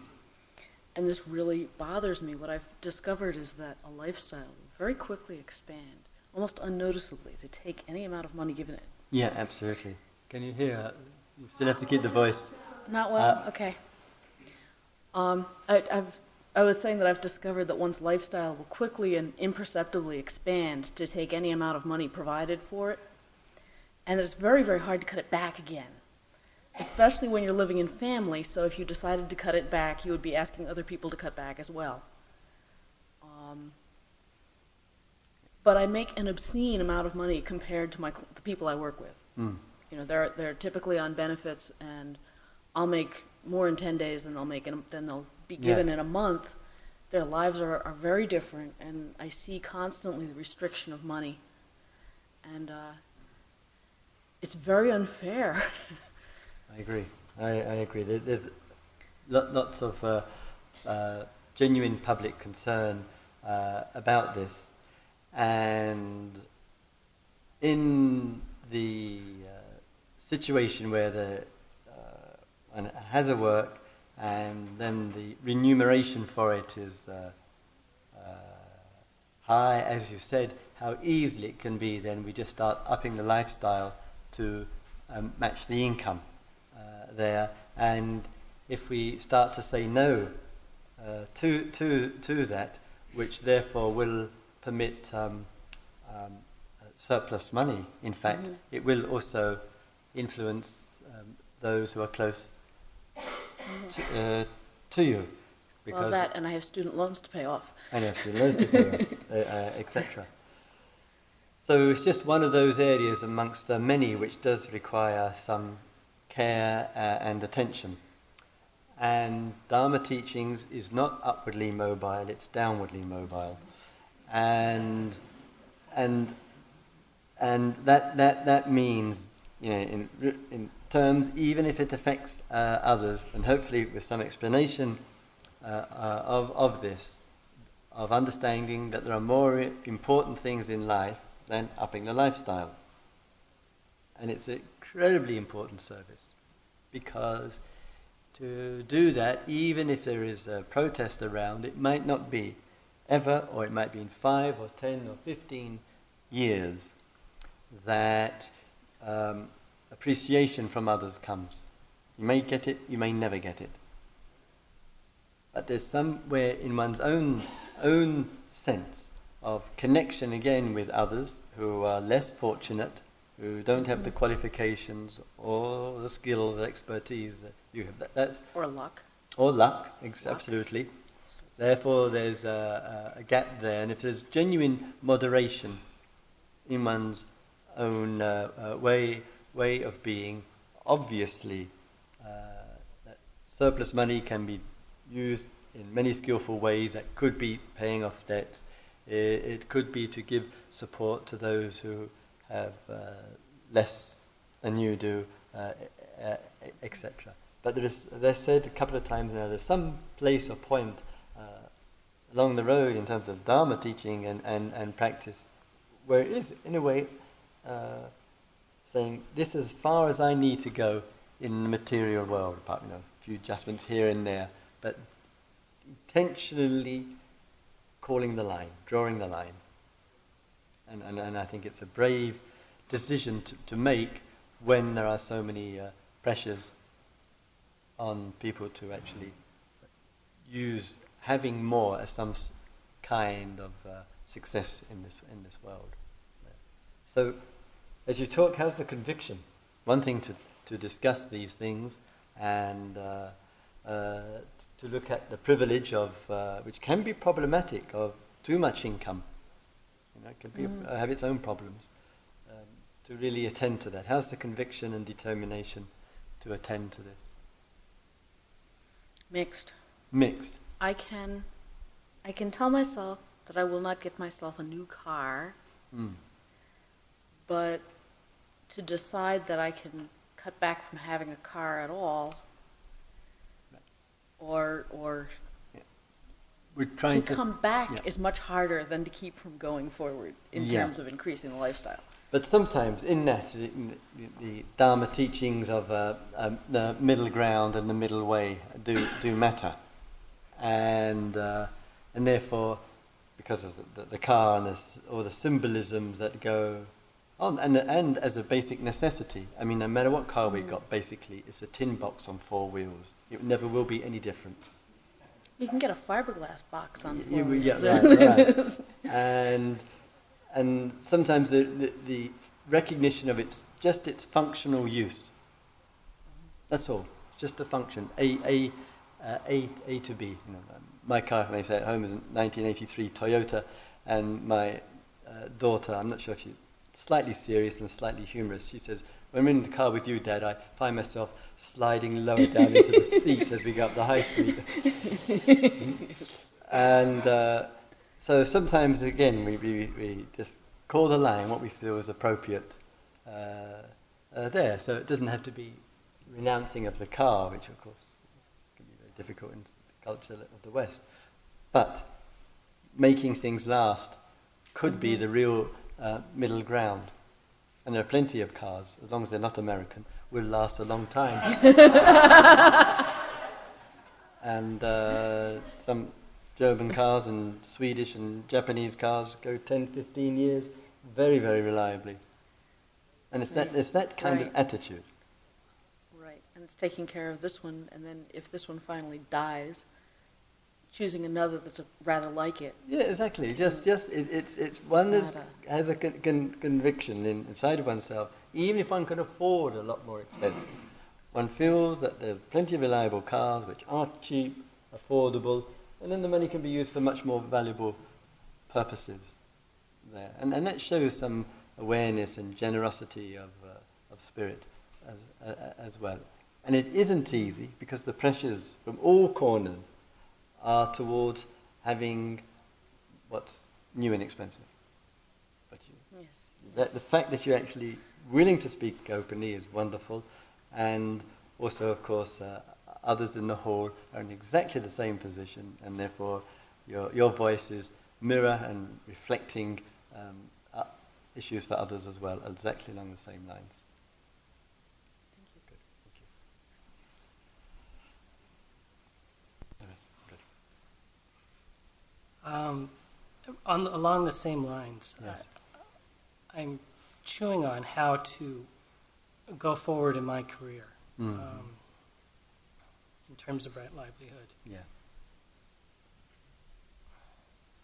And this really bothers me. What I've discovered is that a lifestyle will very quickly expand, almost unnoticeably, to take any amount of money given it. Yeah, absolutely. Can you hear? You still have to keep the voice. Not well? Uh, okay. Um, I, I've, I was saying that I've discovered that one's lifestyle will quickly and imperceptibly expand to take any amount of money provided for it, and that it's very, very hard to cut it back again. especially when you're living in family. So if you decided to cut it back, you would be asking other people to cut back as well. Um, but I make an obscene amount of money compared to my cl- the people I work with. Mm. You know, they're they're typically on benefits, and I'll make more in ten days than they'll make in a, than they'll be given Yes. in a month. Their lives are, are very different, and I see constantly the restriction of money, and uh, it's very unfair. I agree. I, I agree. There, there's lots of uh, uh, genuine public concern uh, about this, and in the uh, situation where the uh, one has a work and then the remuneration for it is uh, uh, high, as you said, how easily it can be. Then we just start upping the lifestyle to um, match the income uh, there, and if we start to say no uh, to to to that, which therefore will permit um, um, surplus money. In fact, Mhm. it will also influence um, those who are close to, uh, to you, because well, that and I have student loans to pay off. I know, so loads of people, uh, uh, etc. So it's just one of those areas amongst the many which does require some care uh, and attention. And Dharma teachings is not upwardly mobile; it's downwardly mobile, and and and that that that means you know in in terms even if it affects uh, others, and hopefully with some explanation uh, uh, of of this, of understanding that there are more important things in life than upping the lifestyle. And it's an incredibly important service because to do that, even if there is a protest around, it might not be ever, or it might be in five or ten or fifteen years, that um, appreciation from others comes. You may get it, you may never get it. But there's somewhere in one's own own sense of connection again with others who are less fortunate, who don't have the qualifications or the skills, expertise that you have. That, that's Or luck. or luck, ex- Luck. absolutely. Therefore, there's a, a, a gap there, and if there's genuine moderation in one's own uh, uh, way way of being, obviously, uh, surplus money can be used in many skillful ways. That could be paying off debts. It, it could be to give support to those who have uh, less than you do, uh, etc. But there is, as I said a couple of times now, there's some place or point along the road in terms of Dharma teaching and, and, and practice where it is, in a way, uh, saying, this is as far as I need to go in the material world, apart you know, a few adjustments here and there, but intentionally calling the line, drawing the line. And, and, and I think it's a brave decision to, to make when there are so many uh, pressures on people to actually use having more as some kind of uh, success in this in this world. So, as you talk, how's the conviction? One thing to to discuss these things and uh, uh, to look at the privilege of uh, which can be problematic of too much income. You know, it can be Mm. have its own problems. Um, to really attend to that, how's the conviction and determination to attend to this? Mixed. Mixed. I can, I can tell myself that I will not get myself a new car, Mm. but to decide that I can cut back from having a car at all, or or We're to trying to, come back yeah. is much harder than to keep from going forward in Yeah. terms of increasing the lifestyle. But sometimes in that, the, the Dharma teachings of uh, um, the middle ground and the middle way do, do matter. And, uh, and therefore, because of the, the, the car and the, all the symbolisms that go on, and, and as a basic necessity, I mean, no matter what car we've got, basically, it's a tin box on four wheels. It never will be any different. You can get a fiberglass box on four you- wheels. yeah, right, right. and and sometimes the, the, the recognition of its just its functional use. That's all. Just a function. A, A, uh, A, A to B. You know, my car, may say, at home is a 1983 Toyota, and my uh, daughter, I'm not sure if she's slightly serious and slightly humorous, she says, when I'm in the car with you, Dad, I find myself sliding lower down into the seat as we go up the high street. and uh, so sometimes, again, we, we, we just call the line what we feel is appropriate uh, uh, there. So it doesn't have to be renouncing of the car, which of course can be very difficult in the culture of the West. But making things last could be the real uh, middle ground. And there are plenty of cars, as long as they're not American, will last a long time. and uh, some German cars and Swedish and Japanese cars go 10, 15 years very, very reliably. And it's that, it's that kind Right. of attitude. And it's taking care of this one, and then if this one finally dies, choosing another that's a, rather like it. Yeah, exactly. Just, just it, it's it's one that has a con- con- conviction in, inside of oneself. Even if one can afford a lot more expensive, one feels that there's plenty of reliable cars which are cheap, affordable, and then the money can be used for much more valuable purposes there. And and that shows some awareness and generosity of uh, of spirit as uh, as well. And it isn't easy because the pressures from all corners are towards having what's new and expensive. But you, Yes. that, the fact that you're actually willing to speak openly is wonderful, and also, of course, uh, others in the hall are in exactly the same position, and therefore your, your voice is mirror and reflecting um, uh, issues for others as well, exactly along the same lines. Good, thank you. All right, good. Um, on, along the same lines, Yes. I, am chewing on how to go forward in my career Mhm. um, in terms of right livelihood. Yeah.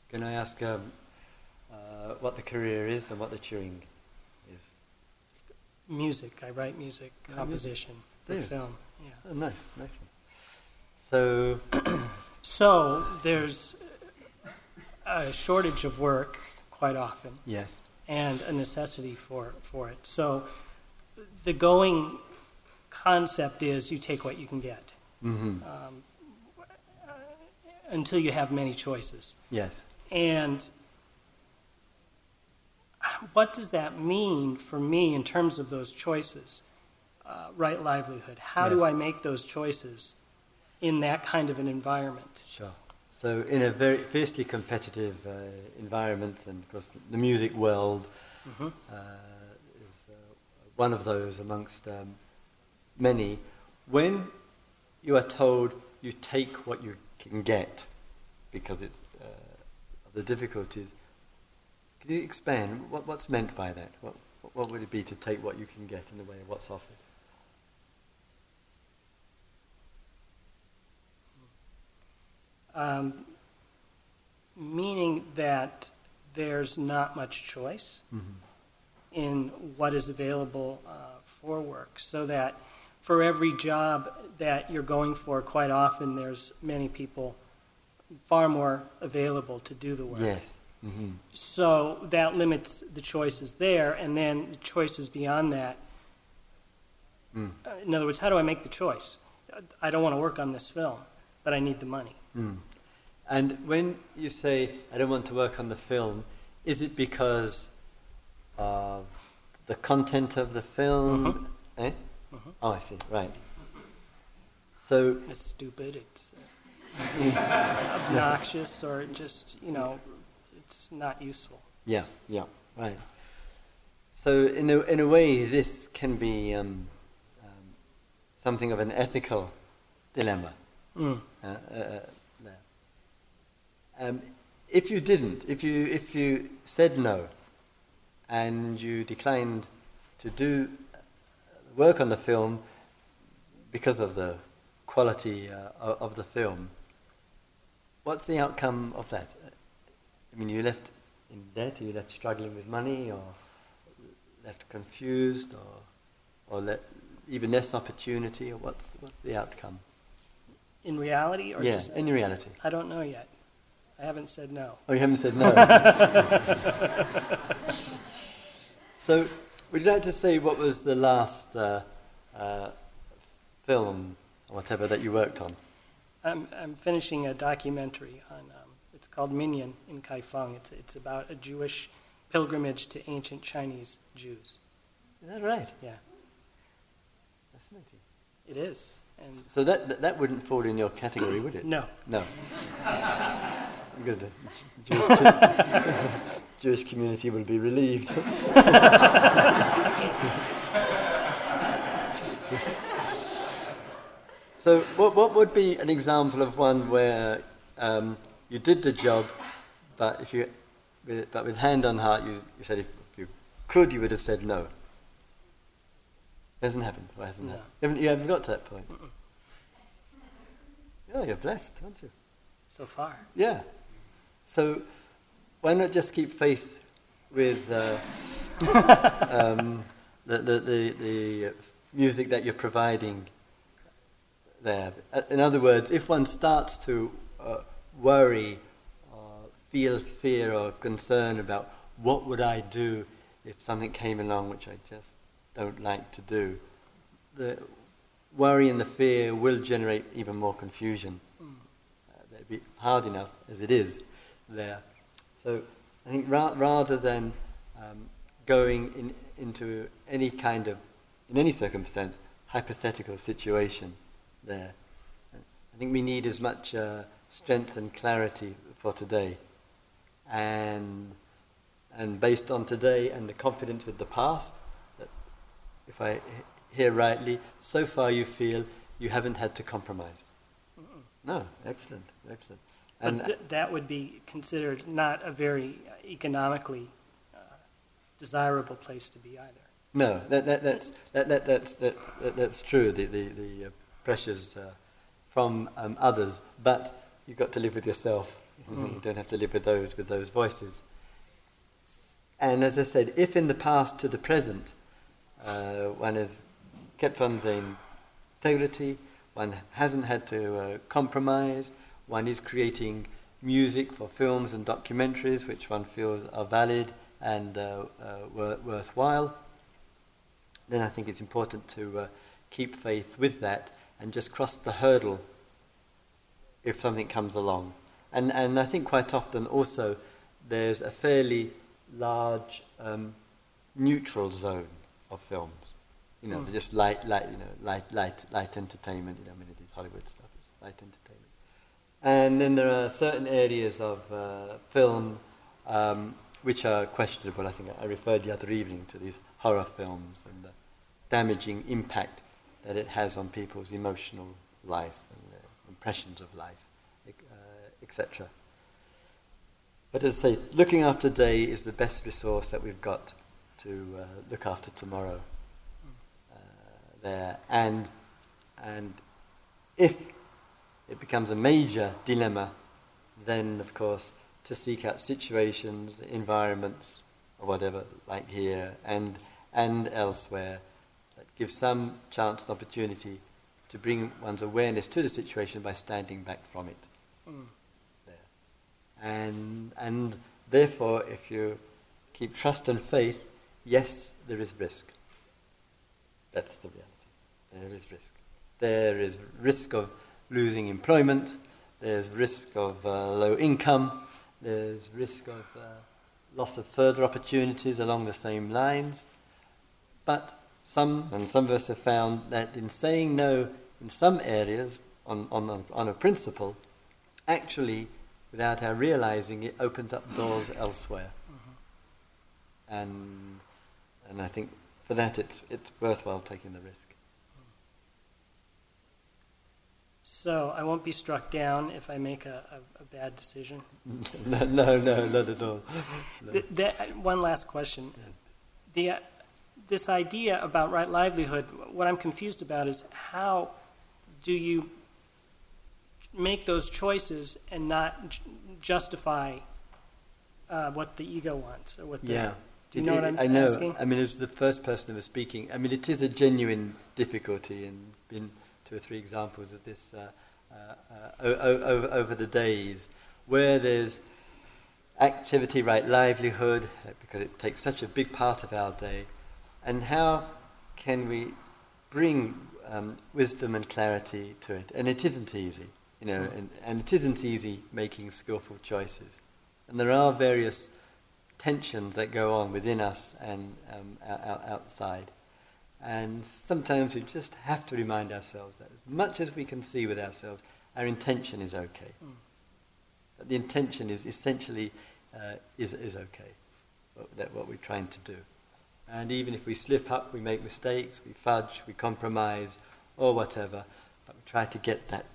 Can I ask um, uh, what the career is and what the chewing is? Music, I write music, Yeah, composition Do for film. Yeah. Oh, nice, nice. So, So there's a shortage of work quite often. yes. and a necessity for, for it. So the going concept is you take what you can get hmm um, until you have many choices. Yes. And what does that mean for me in terms of those choices? Uh, right livelihood. How do I make those choices in that kind of an environment? Sure. So, in a very fiercely competitive uh, environment, and of course, the music world Mhm. uh, is uh, one of those amongst um, many. When you are told you take what you can get because it's uh, of the difficulties, can you expand what, what's meant by that? What, what would it be to take what you can get in the way of what's offered? Um, meaning that there's not much choice. Mm-hmm. in what is available uh, for work, so that for every job that you're going for, quite often there's many people far more available to do the work. Yes. Mm-hmm. So that limits the choices there, and then the choices beyond that. Mm. Uh, In other words, how do I make the choice? I don't want to work on this film, but I need the money. Mm. And when you say, I don't want to work on the film, is it because of the content of the film? Eh? Mhm. Oh, I see, right. So, It's stupid. It's uh, obnoxious, or just you know, it's not useful. yeah, yeah, right. So, in a, in a way, this can be um, um, something of an ethical dilemma. Mm. Uh, uh, uh, there. Um, if you didn't, if you if you said no, and you declined to do work on the film because of the quality uh, of the film, what's the outcome of that? I mean, you left in debt, you left struggling with money, or left confused, or or let, even less opportunity, or what's, what's the outcome? In reality, or yeah, just in reality. I don't know yet. I haven't said no. Oh, you haven't said no. so, would you like to say what was the last uh, uh, film or whatever that you worked on? I'm, I'm finishing a documentary on. Um, it's called Minyan in Kaifeng. It's it's about a Jewish pilgrimage to ancient Chinese Jews. Is that right? Yeah, Fascinating. it is. And So that, that that wouldn't fall in your category, would it? no, No. Good. The Jewish, Jewish community will be relieved. so, what, what would be an example of one where um, you did the job, but if you, but with hand on heart, you, you said if you could, you would have said no. Hasn't happened. Or hasn't No. happened. You haven't, you haven't got to that point. Oh, you're blessed, aren't you? so far. Yeah. So why not just keep faith with uh, um, the, the, the, the music that you're providing there? Uh, In other words, if one starts to uh, worry or feel fear or concern about what would I do if something came along which I just don't like to do, the worry and the fear will generate even more confusion. Uh, that'd be hard enough as it is there. So I think ra- rather than um, going in, into any kind of, in any circumstance, hypothetical situation there, I think we need as much uh, strength and clarity for today. And, and based on today and the confidence with the past, if I hear rightly, so far you feel you haven't had to compromise. No, excellent, excellent. And th- that would be considered not a very economically uh, desirable place to be either. no, that, that, that's, that, that, that's, that, that, that's true, the, the, the uh, pressures uh, from um, others, but you've got to live with yourself. You don't have to live with those, with those voices. And as I said, if in the past to the present uh, one has kept one's integrity, one hasn't had to uh, compromise, one is creating music for films and documentaries which one feels are valid and uh, uh, wor- worthwhile, then I think it's important to uh, keep faith with that and just cross the hurdle if something comes along. And, and I think quite often also there's a fairly large um, neutral zone of films. You know, Mm. just light, light, you know, light, light, light entertainment. You know, I mean, it is Hollywood stuff. It's light entertainment. And then there are certain areas of uh, film um, which are questionable. I think I referred the other evening to these horror films and the damaging impact that it has on people's emotional life and their impressions of life, uh, etc. But as I say, looking after day is the best resource that we've got to uh, look after tomorrow. Uh, there and and if it becomes a major dilemma, then of course to seek out situations, environments, or whatever, like here and and elsewhere, that give some chance and opportunity to bring one's awareness to the situation by standing back from it. Mm. There. And and therefore if you keep trust and faith, yes, there is risk. That's the reality. There is risk. There is risk of losing employment. There's risk of uh, low income. There's risk of uh, loss of further opportunities along the same lines. But some, and some of us have found that in saying no in some areas on, on, a- on a principle, actually, without our realizing it, opens up doors elsewhere. And, and I think for that it's, it's worthwhile taking the risk. So I won't be struck down if I make a, a, a bad decision. no, no, no, not at all. No. Th- that, one last question. The, uh, this idea about right livelihood, what I'm confused about is how do you make those choices and not j- justify uh, what the ego wants or what the, Yeah. Do you know it- what I'm I know. asking? I mean, as the first person who was speaking, I mean, it is a genuine difficulty, and been two or three examples of this uh, uh, uh, over, over the days, where there's activity, right, livelihood, because it takes such a big part of our day, and how can we bring um, wisdom and clarity to it? And it isn't easy, you know, and, and it isn't easy making skillful choices. And there are various tensions that go on within us and um, out, out- outside. And sometimes we just have to remind ourselves that as much as we can see with ourselves, our intention is okay. Mm. That the intention is essentially uh, is, is okay, what, that what we're trying to do. And even if we slip up, we make mistakes, we fudge, we compromise, or whatever, but we try to get that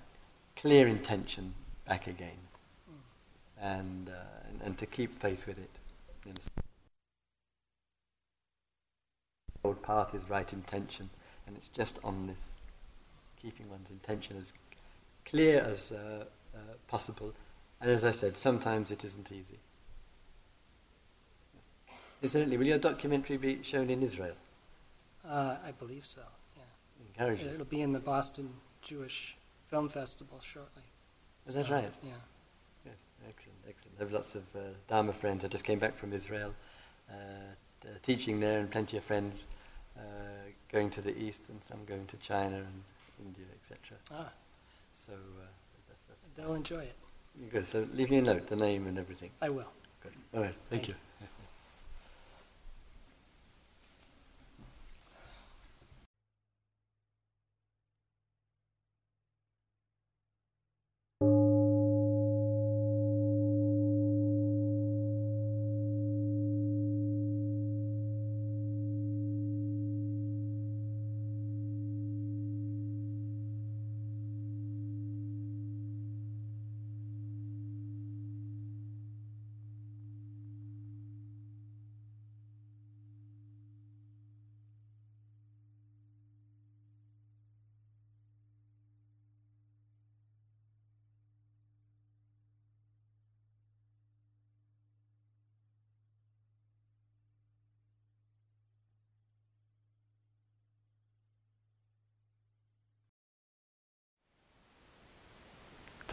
clear intention back again. And, uh, and, and to keep faith with it. The old path is right intention, and it's just on this, keeping one's intention as clear as uh, uh, possible. And as I said, sometimes it isn't easy. Incidentally, will your documentary be shown in Israel? Uh, I believe so, yeah. Encourage it. It'll be in the Boston Jewish Film Festival shortly. Is that right? Yeah. Good. Excellent, excellent. I have lots of uh, Dharma friends. I just came back from Israel, uh, t- teaching there, and plenty of friends uh, going to the east, and some going to China and India, etc. Ah, So uh, that's, that's they'll enjoy it. good. So leave me a note, the name and everything. I will. Good. All right. Thank, Thank you.